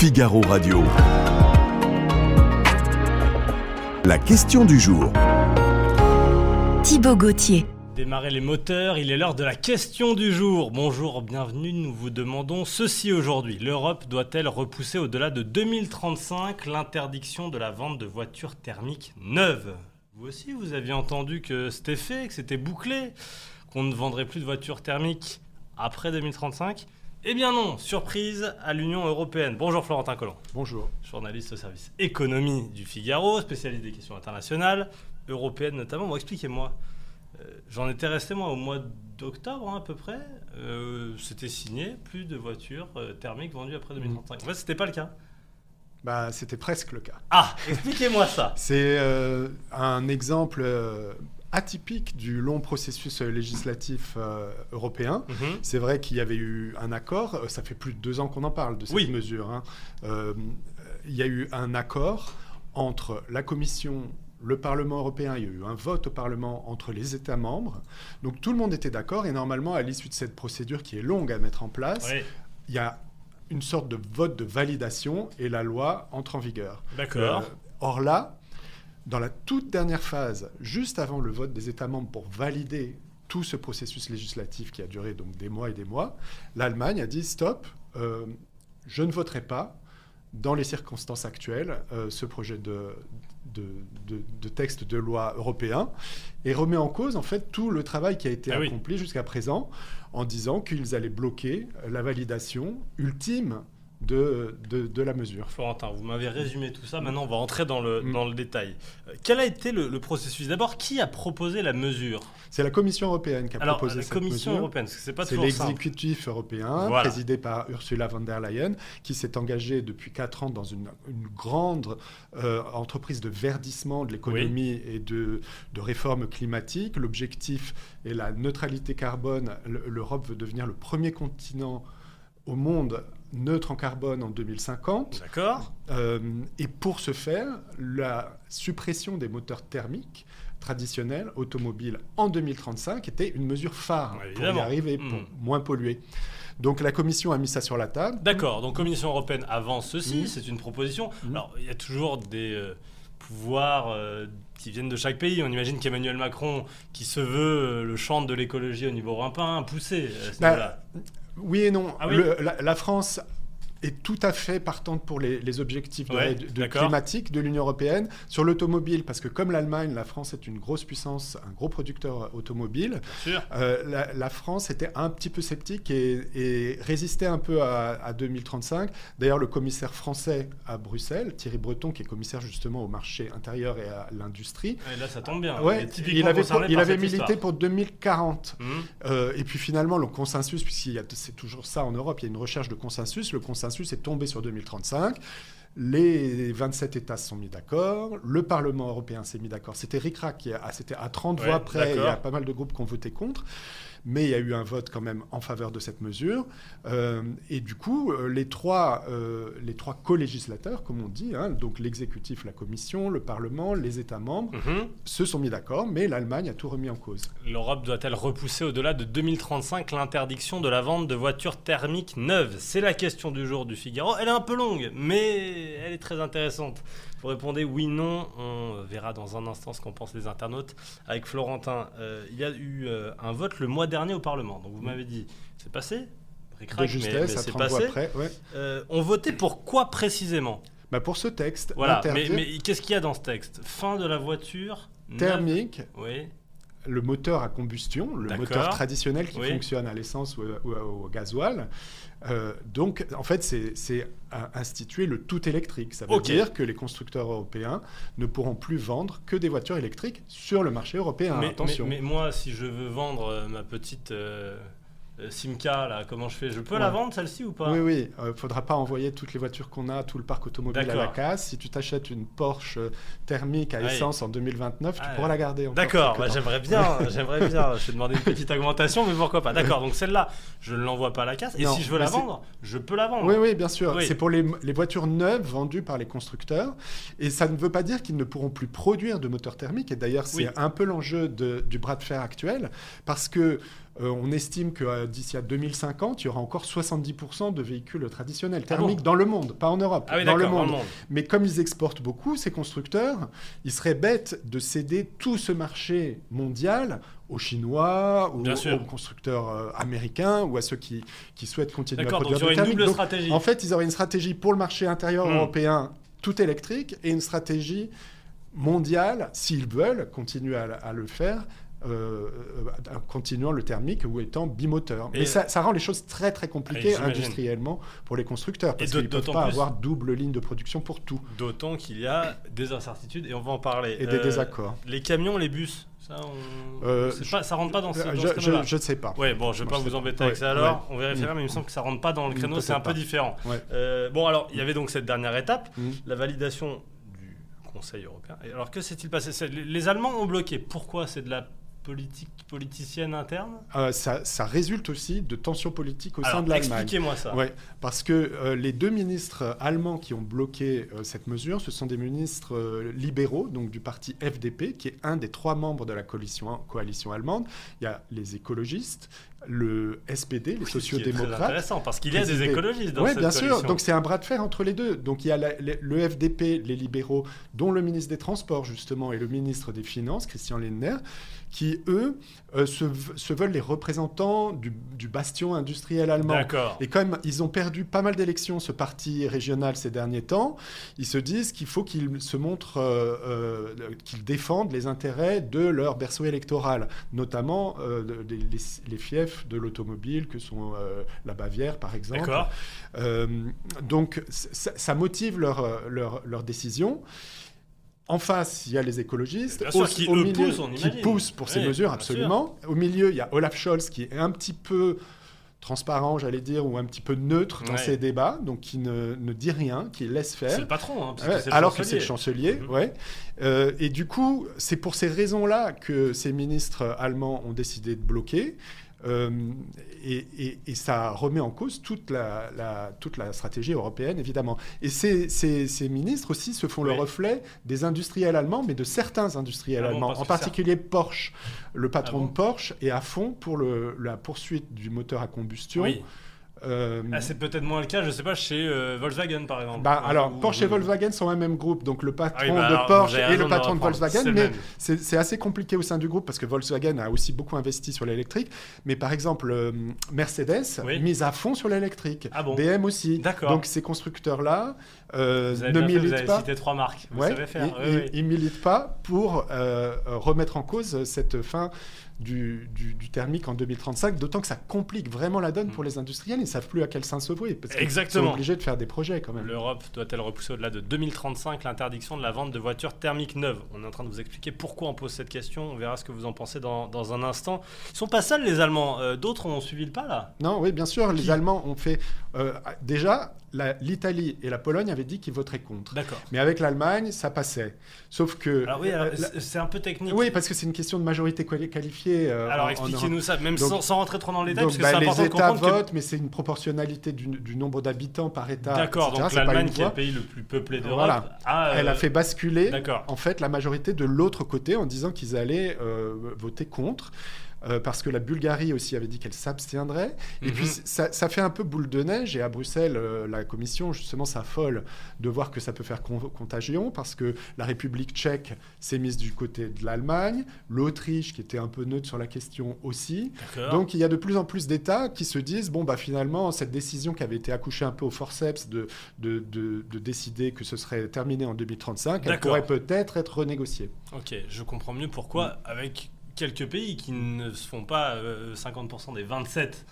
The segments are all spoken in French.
Figaro Radio. La question du jour. Thibaut Gauthier. Démarrer les moteurs, il est l'heure de la question du jour. Bonjour, bienvenue, nous vous demandons ceci aujourd'hui. L'Europe doit-elle repousser au-delà de 2035 l'interdiction de la vente de voitures thermiques neuves? Vous aussi, vous aviez entendu que c'était fait, que c'était bouclé, qu'on ne vendrait plus de voitures thermiques après 2035 eh bien non, surprise à l'Union européenne. Bonjour Florentin Collant. Bonjour. Journaliste au service économie du Figaro, spécialiste des questions internationales, européennes notamment. Bon, expliquez-moi. Euh, j'en étais resté moi au mois d'octobre hein, à peu près. Euh, c'était signé plus de voitures euh, thermiques vendues après 2035. En fait, c'était pas le cas. Bah, c'était presque le cas. Ah, expliquez-moi ça. C'est un exemple atypique du long processus législatif européen. Mhm. C'est vrai qu'il y avait eu un accord, ça fait plus de deux ans qu'on en parle de cette mesure. Hein. il y a eu un accord entre la Commission le Parlement européen, il y a eu un vote au Parlement entre les États membres. Donc tout le monde était d'accord et normalement, à l'issue de cette procédure qui est longue à mettre en place, il y a une sorte de vote de validation et la loi entre en vigueur. D'accord. Euh, or là, dans la toute dernière phase, juste avant le vote des États membres pour valider tout ce processus législatif qui a duré donc des mois et des mois, l'Allemagne a dit stop, euh, je ne voterai pas dans les circonstances actuelles euh, ce projet de, de, texte de loi européen et remet en cause en fait tout le travail qui a été ah accompli jusqu'à présent en disant qu'ils allaient bloquer la validation ultime de, de, la mesure. Florentin, vous m'avez résumé tout ça, maintenant on va entrer dans le, mm. dans le détail. Euh, quel a été le, processus D'abord, qui a proposé la mesure C'est la Commission européenne qui a Alors, proposé la Commission européenne, c'est pas C'est l'exécutif européen, présidé par Ursula von der Leyen, qui s'est engagé depuis 4 ans dans une, une grande euh, entreprise de verdissement de l'économie et de, de réforme climatique. L'objectif est la neutralité carbone. L'Europe veut devenir le premier continent au monde neutre en carbone en 2050. D'accord. Euh, et pour ce faire, la suppression des moteurs thermiques traditionnels automobiles en 2035 était une mesure phare pour y arriver, pour hmm. moins polluer. Donc la Commission a mis ça sur la table. D'accord, donc Commission européenne avance ceci, hmm. c'est une proposition. Hmm. Alors il y a toujours des euh, pouvoirs euh, qui viennent de chaque pays. On imagine qu'Emmanuel Macron, qui se veut le champ de l'écologie au niveau européen, poussé à ce bah, oui et non. Ah la, France est tout à fait partante pour les, objectifs de, climatiques de l'Union européenne. Sur l'automobile, parce que comme l'Allemagne, la France est une grosse puissance, un gros producteur automobile, euh, la, France était un petit peu sceptique et, résistait un peu à, 2035. D'ailleurs, le commissaire français à Bruxelles, Thierry Breton, qui est commissaire justement au marché intérieur et à l'industrie. là, ça tombe bien. il avait, il avait milité pour 2040. Mmh. Euh, et puis finalement, le consensus, puisqu'il c'est toujours ça en Europe, il y a une recherche de consensus. Le consensus consensus est tombé sur 2035. Les 27 États se sont mis d'accord, le Parlement européen s'est mis d'accord. C'était RICRAC, c'était à 30 voix près, il y a pas mal de groupes qui ont voté contre mais il y a eu un vote quand même en faveur de cette mesure. Euh, et du coup, euh, les trois, euh, les trois co-législateurs, comme on dit, hein, donc l'exécutif, la Commission, le Parlement, les États membres, mhm. se sont mis d'accord, mais l'Allemagne a tout remis en cause. L'Europe doit-elle repousser au-delà de 2035 l'interdiction de la vente de voitures thermiques neuves? C'est la question du jour du Figaro. Elle est un peu longue, mais elle est très intéressante. Vous répondez oui, non. On verra dans un instant ce qu'en pensent les internautes. Avec Florentin, euh, il y a eu euh, un vote le mois dernier au Parlement. Donc vous m'avez dit, c'est passé de justesse, mais, c'est passé. Après, euh, on votait pour quoi précisément bah Pour ce texte. Voilà, mais, qu'est-ce qu'il y a dans ce texte? Fin de la voiture thermique. Oui le moteur à combustion, le moteur traditionnel qui fonctionne à l'essence ou, au gasoil. Euh, donc, en fait, c'est instituer le tout électrique. Ça veut dire que les constructeurs européens ne pourront plus vendre que des voitures électriques sur le marché européen. Mais, Attention. Mais, moi, si je veux vendre euh, ma petite euh, euh, Simca, là, comment je fais? Je peux la vendre celle-ci ou pas? Oui, oui. Il euh, ne faudra pas envoyer toutes les voitures qu'on a, tout le parc automobile à la casse. Si tu t'achètes une Porsche euh, thermique à essence en 2029, tu pourras la garder. D'accord, bah, j'aimerais bien, j'aimerais bien. Je vais demander une petite augmentation, mais pourquoi pas D'accord, donc celle-là, je ne l'envoie pas à la casse. Et si je veux la vendre, je peux la vendre. Oui, oui, bien sûr. C'est pour les, les, voitures neuves vendues par les constructeurs. Et ça ne veut pas dire qu'ils ne pourront plus produire de moteurs thermiques. Et d'ailleurs, c'est un peu l'enjeu du bras de fer actuel, parce que on estime que d'ici à 2050, il y aura encore 70% de véhicules traditionnels ah thermiques dans le monde, pas en Europe, ah dans, le monde. Mais comme ils exportent beaucoup, ces constructeurs, il serait bête de céder tout ce marché mondial aux Chinois ou aux, constructeurs euh, américains ou à ceux qui, qui souhaitent continuer à produire donc, une double stratégie. En fait, ils auraient une stratégie pour le marché intérieur hmm. européen tout électrique et une stratégie mondiale, s'ils veulent continuer à, le faire, euh, euh, en continuant le thermique ou étant bimoteur. Mais ça, rend les choses très très compliquées industriellement pour les constructeurs parce qu'ils ne peuvent pas avoir double ligne de production pour tout. D'autant qu'il y a des incertitudes et on va en parler. Et des désaccords. Les camions, les bus, ça, on... euh, pas, ça rentre pas dans ce, euh, je, je, je, ne sais pas. Ouais, bon, je vais pas vous embêter avec ça alors. On vérifiera, mais il me semble que ça rentre pas dans le créneau. C'est un peu différent. Euh, bon, alors, il y avait donc cette dernière étape, mm. la validation du Conseil européen. Et alors, que s'est-il passé? Les Allemands ont bloqué. Pourquoi? C'est de la politique politicienne interne euh, ça, ça, résulte aussi de tensions politiques au sein de l'Allemagne. Expliquez-moi ça. Ouais, parce que euh, les deux ministres allemands qui ont bloqué euh, cette mesure, ce sont des ministres libéraux, donc du parti FDP, qui est un des trois membres de la coalition, coalition allemande. Il y a les écologistes, le SPD, les sociodémocrates. C'est intéressant parce qu'il y a des écologistes dans oui, bien sûr. Donc c'est un bras de fer entre les deux. Donc il y a le FDP, les libéraux, dont le ministre des Transports justement et le ministre des Finances, Christian Lindner, qui eux euh, se, veulent les représentants du, bastion industriel allemand. Et comme ils ont perdu pas mal d'élections, ce parti régional ces derniers temps, ils se disent qu'il faut qu'ils se montrent, euh, euh, qu'ils défendent les intérêt de leur berceau électoral, notamment les, les fiefs de l'automobile que sont la Bavière par exemple. Donc ça, motive leur, leur, leur décision. En face, il y a les écologistes. Au, qui, au milieu, poussent, qui poussent pour ces mesures, absolument. Au milieu, il y a Olaf Scholz qui est un petit peu transparent, j'allais dire, ou un petit peu neutre dans ces débats, donc qui ne, ne, dit rien, qui laisse faire. C'est le patron, hein, alors que c'est le chancelier. Mhm. ouais. Euh, et du coup, c'est pour ces raisons-là que ces ministres allemands ont décidé de bloquer. Euh, et, ça remet en cause toute la, toute la stratégie européenne, évidemment. Et ces, ces, ministres aussi se font le reflet des industriels allemands, mais de certains industriels ah allemands, en particulier Porsche. Le patron ah de Porsche est à fond pour le, la poursuite du moteur à combustion. Euh, ah, c'est peut-être moins le cas, je sais pas, chez euh, Volkswagen par exemple. Bah, alors, Porsche et Volkswagen sont un même groupe, donc le patron bah, de Porsche et le patron de Volkswagen, mais c'est assez compliqué au sein du groupe parce que Volkswagen a aussi beaucoup investi sur l'électrique. Mais par exemple, euh, Mercedes mise à fond sur l'électrique, ah BM aussi. Donc ces constructeurs-là ne militent pas. Cité trois marques. Vous savez faire. Ils, ne militent pas pour remettre en cause cette fin du, thermique en 2035, d'autant que ça complique vraiment la donne pour mm. les industriels. Ils ne savent plus à quel sens se vouer, parce qu'ils sont obligés de faire des projets quand même. L'Europe doit-elle repousser au-delà de 2035 l'interdiction de la vente de voitures thermiques neuves? On est en train de vous expliquer pourquoi on pose cette question. On verra ce que vous en pensez dans, un instant. Ils sont pas seuls, les Allemands. Euh, d'autres ont suivi le pas, là Non, oui, bien sûr. les Allemands ont fait... Euh, déjà, l'Italie et la Pologne avaient dit qu'ils voteraient contre. D'accord. Mais avec l'Allemagne, ça passait. Sauf que... Alors oui, c'est un peu technique. Oui, parce que c'est une question de majorité qualifiée euh, alors expliquez-nous ça, même sans, rentrer trop dans les détails, parce que bah, c'est important les États votent, mais c'est une proportionnalité du, nombre d'habitants par État. D'accord, donc l'Allemagne, qui est le pays le plus peuplé d'Europe, voilà. elle a euh, fait basculer en fait la majorité de l'autre côté en disant qu'ils allaient euh, voter contre. Euh, parce que la Bulgarie aussi avait dit qu'elle s'abstiendrait. Et puis mhm. ça, fait un peu boule de neige, et à Bruxelles, euh, la Commission, justement, s'affole de voir que ça peut faire contagion, parce que la République tchèque s'est mise du côté de l'Allemagne, l'Autriche, qui était un peu neutre sur la question aussi. Donc il y a de plus en plus d'États qui se disent, bon, bah finalement, cette décision qui avait été accouchée un peu au forceps de, de, de, décider que ce serait terminé en 2035, elle pourrait peut-être être renégociée. Ok, je comprends mieux pourquoi, mm. avec quelques pays qui ne se font pas 50% euh, des 27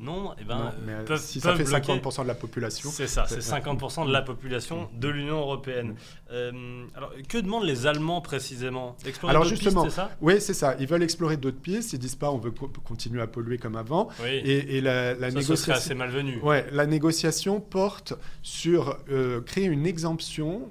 non, eh ben, euh, peuvent, si ça fait 50% de la population. C'est ça, c'est 50% de la population de l'Union européenne. Mm. Euh, alors, que demandent les Allemands précisément? Explorer Alors justement, pistes, ça? oui, c'est ça. Ils veulent explorer d'autres pistes. Ils disent pas on veut continuer à polluer comme avant. Et, la, négociation, assez malvenu. Ouais, la négociation porte sur créer une exemption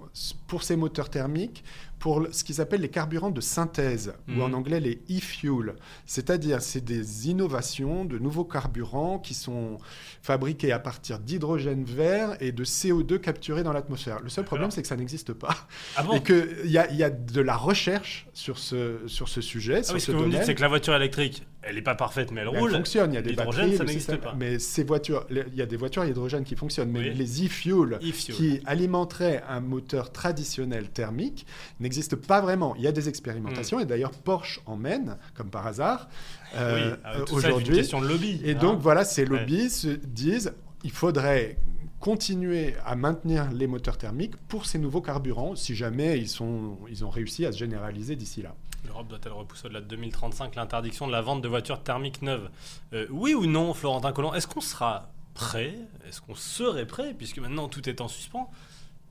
pour ces moteurs thermiques pour ce qu'ils appellent les carburants de synthèse, ou en mhm. anglais les e-fuels. C'est-à-dire, c'est des innovations de nouveaux carburants qui sont fabriqués à partir d'hydrogène vert et de CO2 capturé dans l'atmosphère. Le seul problème, c'est que ça n'existe pas. Ah et qu'il y a, y a de la recherche sur ce, sur ce sujet, ah sur ce, que vous dites, c'est que la voiture électrique elle n'est pas parfaite, mais elle roule. Elle fonctionne, il y a des batteries, ça n'existe pas. Mais ces voitures, il y a des voitures à hydrogène qui fonctionnent, mais les e-fuel qui alimenteraient un moteur traditionnel thermique n'existent pas vraiment. Il y a des expérimentations, hmm. et d'ailleurs Porsche en mène, comme par hasard, euh, aujourd'hui. question de lobby. Et donc hein. voilà, ces lobbies se disent, il faudrait continuer à maintenir les moteurs thermiques pour ces nouveaux carburants, si jamais ils, sont, ils ont réussi à se généraliser d'ici là. L'Europe doit-elle repousser au-delà de 2035 l'interdiction de la vente de voitures thermiques neuves euh, Oui ou non, Florentin Collomb Est-ce qu'on sera prêt? Est-ce qu'on serait prêt, puisque maintenant tout est en suspens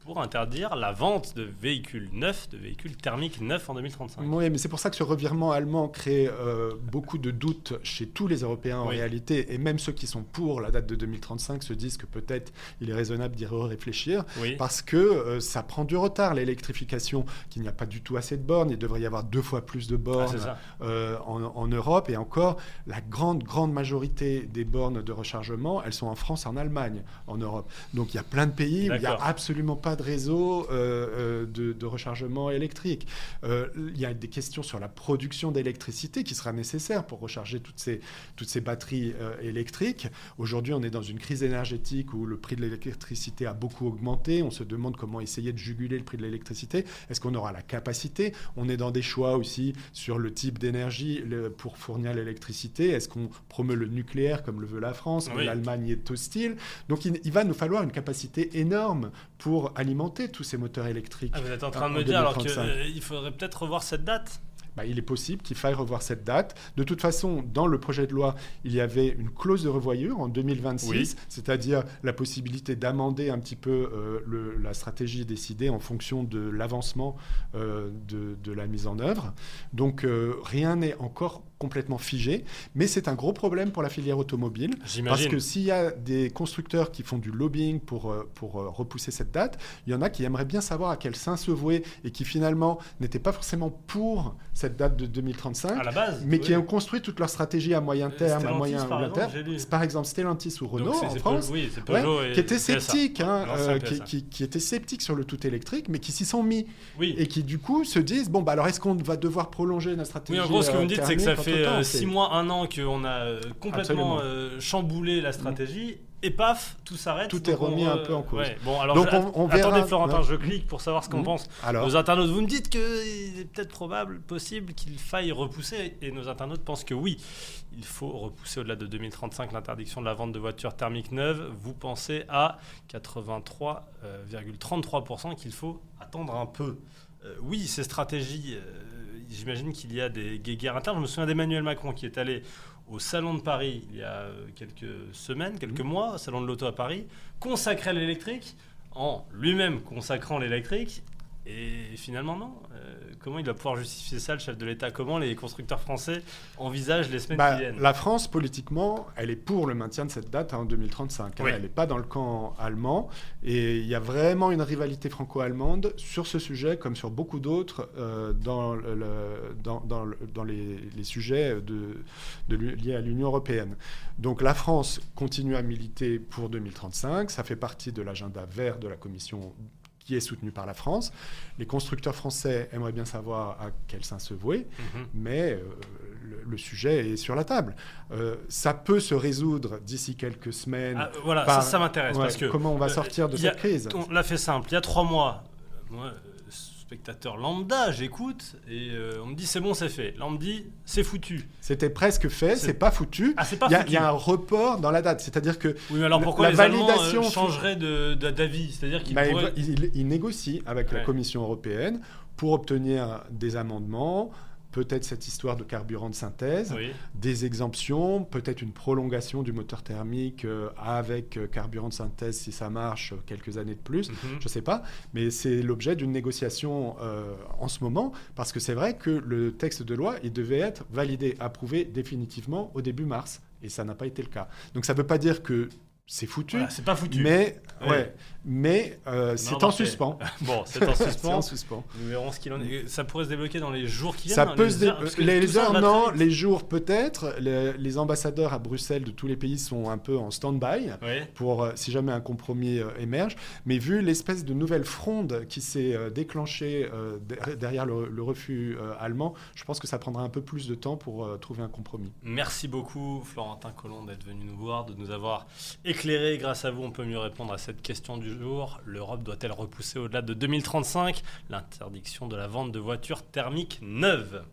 pour interdire la vente de véhicules neufs, de véhicules thermiques neufs en 2035. Oui, mais c'est pour ça que ce revirement allemand crée euh, beaucoup de doutes chez tous les Européens en réalité, et même ceux qui sont pour la date de 2035 se disent que peut-être il est raisonnable d'y réfléchir, parce que euh, ça prend du retard l'électrification, qu'il n'y a pas du tout assez de bornes, il devrait y avoir deux fois plus de bornes ah, euh, en, Europe, et encore, la grande, grande majorité des bornes de rechargement, elles sont en France, en Allemagne, en Europe. Donc il y a plein de pays où il n'y a absolument pas de réseau euh, euh, de, rechargement électrique. Euh, il y a des questions sur la production d'électricité qui sera nécessaire pour recharger toutes ces, toutes ces batteries électriques. Aujourd'hui, on est dans une crise énergétique où le prix de l'électricité a beaucoup augmenté. On se demande comment essayer de juguler le prix de l'électricité. Est-ce qu'on aura la capacité? On est dans des choix aussi sur le type d'énergie pour fournir l'électricité. Est-ce qu'on promeut le nucléaire comme le veut la France? L'Allemagne est hostile. Donc il, il, va nous falloir une capacité énorme pour alimenter tous ces moteurs électriques. Ah, vous êtes en train de me dire alors qu'il euh, faudrait peut-être revoir cette date bah, il est possible qu'il faille revoir cette date. De toute façon, dans le projet de loi, il y avait une clause de revoyure en 2026, c'est-à-dire la possibilité d'amender un petit peu euh, la stratégie décidée en fonction de l'avancement euh, de, de, la mise en œuvre. Donc rien n'est encore complètement figé, mais c'est un gros problème pour la filière automobile. Parce que s'il y a des constructeurs qui font du lobbying pour, euh, pour euh, repousser cette date, il y en a qui aimeraient bien savoir à quel sein se vouer et qui finalement n'étaient pas forcément pour cette date de 2035, à la base, mais qui ont construit toute leur stratégie à moyen euh, terme, à moyen long terme. Par exemple, Stellantis ou Renault en France, qui étaient sceptiques, hein, qui, qui, étaient sceptiques sur le tout électrique, mais qui s'y sont mis. Et qui du coup se disent bon bah alors est-ce qu'on va devoir prolonger la stratégie Oui, en gros, ce que vous me dites, c'est que ça fait 6 euh, mois, un an qu'on a euh, complètement euh, chamboulé la stratégie. Et paf, tout s'arrête. Tout est remis un peu en cause. Bon, alors Donc on, attendez, Florentin, je clique pour savoir ce qu'on mmh. pense. Alors. Nos internautes, vous me dites qu'il est peut-être probable, possible qu'il faille repousser, et nos internautes pensent que oui, il faut repousser au-delà de 2035 l'interdiction de la vente de voitures thermiques neuves. Vous pensez à 83,33% qu'il faut attendre un peu. oui, ces stratégies j'imagine qu'il y a des guéguerres internes. Je me souviens d'Emmanuel Macron qui est allé au Salon de Paris il y a quelques semaines, quelques mmh. mois, au Salon de l'Auto à Paris, consacré à l'électrique, en lui-même consacrant l'électrique, et finalement, non. Euh, comment il va pouvoir justifier ça, le chef de l'État? Comment les constructeurs français envisagent les semaines bah, qui viennent? La France, politiquement, elle est pour le maintien de cette date en 2035. Hein. Elle n'est pas dans le camp allemand. Et il y a vraiment une rivalité franco-allemande sur ce sujet, comme sur beaucoup d'autres, euh, dans, dans, les, sujets de, liés à l'Union européenne. Donc la France continue à militer pour 2035. Ça fait partie de l'agenda vert de la Commission qui est soutenu par la France. Les constructeurs français aimeraient bien savoir à quel sein se vouer, mhm. mais euh, le, sujet est sur la table. Euh, ça peut se résoudre d'ici quelques semaines. Ah, voilà, ça, ça m'intéresse. parce que comment on va euh, sortir de cette crise? On l'a fait simple. Il y a trois mois, spectateur lambda, j'écoute et euh, on me dit c'est bon, c'est fait. Là, on me dit c'est foutu. C'était presque fait, c'est pas foutu. Ah, c'est pas Il y, a un report dans la date, c'est-à-dire que oui, mais alors pourquoi la les validation changerait d'avis? C'est-à-dire qu'il bah, il, négocie avec la Commission européenne pour obtenir des amendements peut-être cette histoire de carburant de synthèse, des exemptions, peut-être une prolongation du moteur thermique euh, avec euh, carburant de synthèse si ça marche quelques années de plus, mhm. je ne sais pas, mais c'est l'objet d'une négociation euh, en ce moment, parce que c'est vrai que le texte de loi, il devait être validé, approuvé définitivement au début mars, et ça n'a pas été le cas. Donc ça ne veut pas dire que c'est foutu. c'est pas foutu. Mais Ouais. Mais euh, c'est en suspens. bon, c'est en suspens. en suspens. Nous verrons ce qu'il en est. Ça pourrait se débloquer dans les jours qui viennent. Ça peut les, heures, les heures, non. Les jours, peut-être. Les, ambassadeurs à Bruxelles de tous les pays sont un peu en stand-by pour euh, si jamais un compromis euh, émerge. Mais vu l'espèce de nouvelle fronde qui s'est déclenchée derrière le, refus allemand, je pense que ça prendra un peu plus de temps pour trouver un compromis. Merci beaucoup, Florentin Colomb, d'être venu nous voir, de nous avoir éclairé. Grâce à vous, on peut mieux répondre à cette question du jour. L'Europe doit-elle repousser au-delà de 2035 l'interdiction de la vente de voitures thermiques neuves?